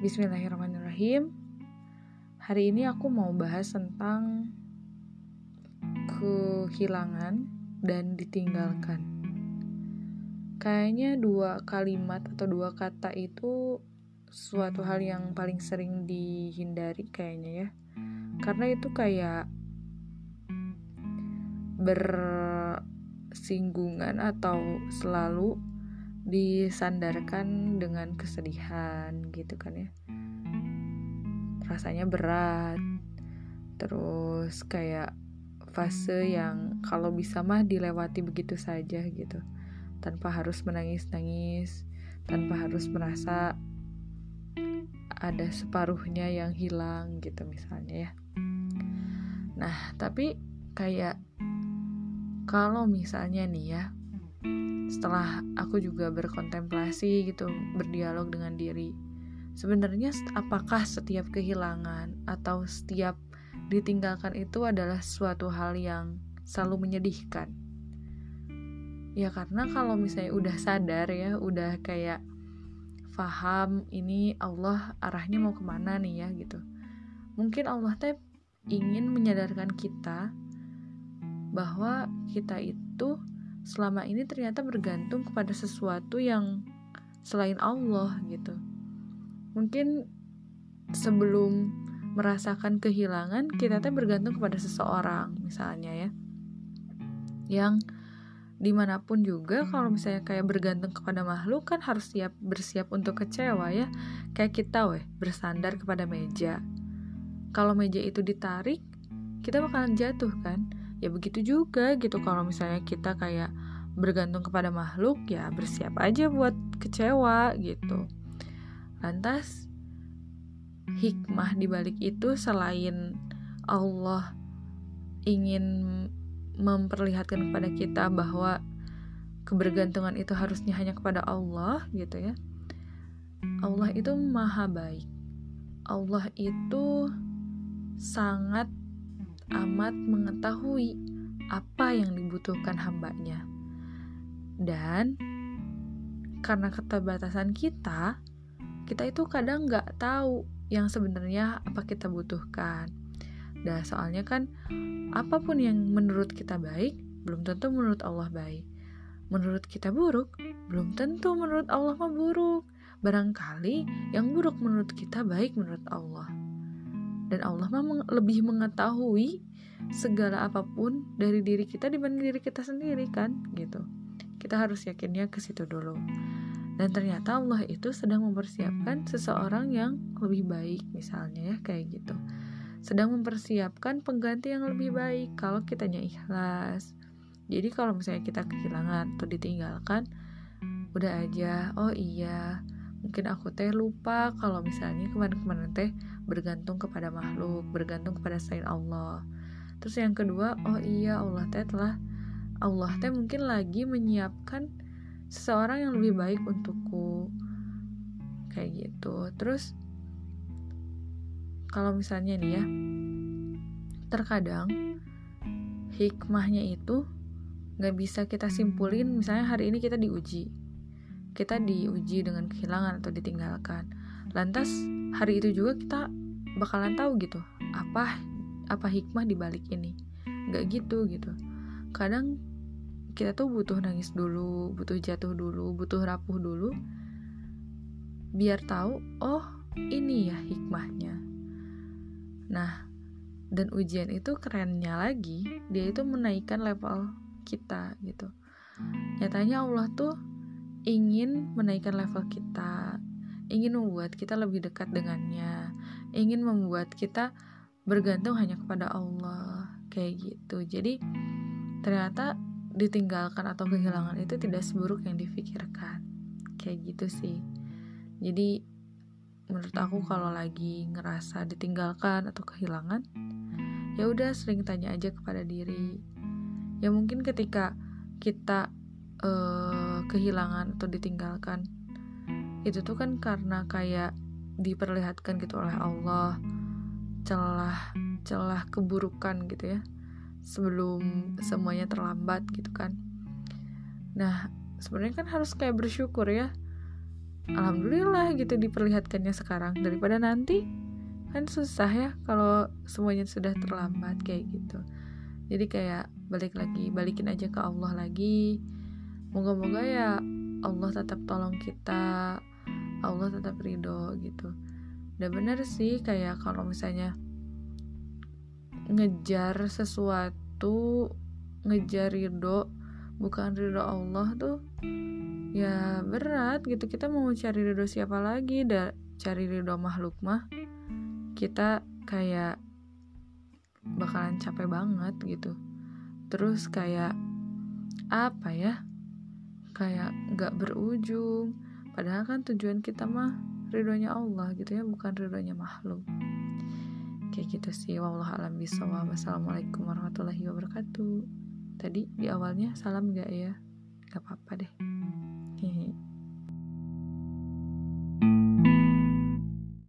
Bismillahirrahmanirrahim. Hari ini aku mau bahas tentang kehilangan dan ditinggalkan. Kayaknya dua kalimat atau dua kata itu suatu hal yang paling sering dihindari kayaknya ya. Karena itu kayak bersinggungan atau selalu disandarkan dengan kesedihan gitu kan ya. Rasanya berat. Terus kayak fase yang kalau bisa mah dilewati begitu saja gitu. Tanpa harus menangis-nangis tanpa harus merasa ada separuhnya yang hilang gitu misalnya ya. Nah tapi kayak kalau misalnya nih ya setelah aku juga berkontemplasi gitu berdialog dengan diri. Sebenarnya apakah setiap kehilangan atau setiap ditinggalkan itu adalah suatu hal yang selalu menyedihkan? Ya karena kalau misalnya udah sadar ya udah kayak faham ini Allah arahnya mau ke mana nih ya gitu. Mungkin Allah teh ingin menyadarkan kita bahwa kita itu selama ini ternyata bergantung kepada sesuatu yang selain Allah gitu. Mungkin sebelum merasakan kehilangan kita tuh bergantung kepada seseorang misalnya ya. Yang di mana pun juga kalau misalnya kayak bergantung kepada makhluk kan harus siap bersiap untuk kecewa ya. Kayak kita weh bersandar kepada meja. Kalau meja itu ditarik kita bakalan jatuh kan ya begitu juga gitu kalau misalnya kita kayak bergantung kepada makhluk ya bersiap aja buat kecewa gitu. Lantas hikmah dibalik itu selain Allah ingin memperlihatkan kepada kita bahwa kebergantungan itu harusnya hanya kepada Allah gitu ya Allah itu maha baik. Allah itu sangat amat mengetahui apa yang dibutuhkan hambanya. Dan karena keterbatasan kita, kita itu kadang nggak tahu yang sebenarnya apa kita butuhkan. Dan soalnya kan apa pun yang menurut kita baik, belum tentu menurut Allah baik. Menurut kita buruk, belum tentu menurut Allah mah buruk. Barangkali yang buruk menurut kita baik menurut Allah dan Allah meng lebih mengetahui segala apa pun dari diri kita dibanding diri kita sendiri kan? Gitu. Kita harus yakinnya ke situ dulu. Dan ternyata Allah itu sedang mempersiapkan seseorang yang lebih baik misalnya ya kayak gitu. Sedang mempersiapkan pengganti yang lebih baik kalau kitanya ikhlas. Jadi kalau misalnya kita kehilangan atau ditinggalkan udah aja oh iya mungkin aku teh lupa kalau misalnya kemarin-kemarin teh bergantung kepada makhluk bergantung kepada selain Allah. Terus yang kedua oh iya Allah teh telah Allah teh mungkin lagi menyiapkan seseorang yang lebih baik untukku. Kayak gitu. Terus kalau misalnya nih ya terkadang hikmahnya itu nggak bisa kita simpulin misalnya hari ini kita diuji kita diuji dengan kehilangan atau ditinggalkan. Lantas hari itu juga kita bakalan tahu gitu apa apa hikmah di balik ini. Gak gitu gitu. Kadang kita tuh butuh nangis dulu, butuh jatuh dulu, butuh rapuh dulu biar tahu oh ini ya hikmahnya. Nah, dan ujian itu kerennya lagi, dia itu menaikkan level kita gitu. Nyatanya Allah tuh ingin menaikkan level kita, ingin membuat kita lebih dekat dengannya, ingin membuat kita bergantung hanya kepada Allah, kayak gitu. Jadi ternyata ditinggalkan atau kehilangan itu tidak seburuk yang difikirkan, kayak gitu sih. Jadi menurut aku kalau lagi ngerasa ditinggalkan atau kehilangan, ya udah sering tanya aja kepada diri. Ya mungkin ketika kita uh, kehilangan atau ditinggalkan. Itu tuh kan karena kayak diperlihatkan gitu oleh Allah celah celah keburukan gitu ya sebelum semuanya terlambat gitu kan. Nah sebenarnya kan harus kayak bersyukur ya. Alhamdulillah gitu diperlihatkannya sekarang. Daripada nanti kan susah ya kalau semuanya sudah terlambat kayak gitu. Jadi kayak balik lagi balikin aja ke Allah lagi moga-moga ya Allah tetap tolong kita Allah tetap ridho gitu. Udah bener sih kayak kalau misalnya ngejar sesuatu ngejar ridho bukan ridho Allah tuh ya berat gitu. Kita mau cari ridho siapa lagi? Dah cari ridho makhluk mah kita kayak bakalan capek banget gitu. Terus kayak apa ya kayak nggak berujung. Padahal kan tujuan kita mah ridhonya Allah gitu ya bukan ridhonya makhluk. Kayak gitu sih. Wallahu alam bisawab wassalamualaikum warahmatullahi wabarakatuh. Tadi di awalnya salam gak ya? Gak apa-apa deh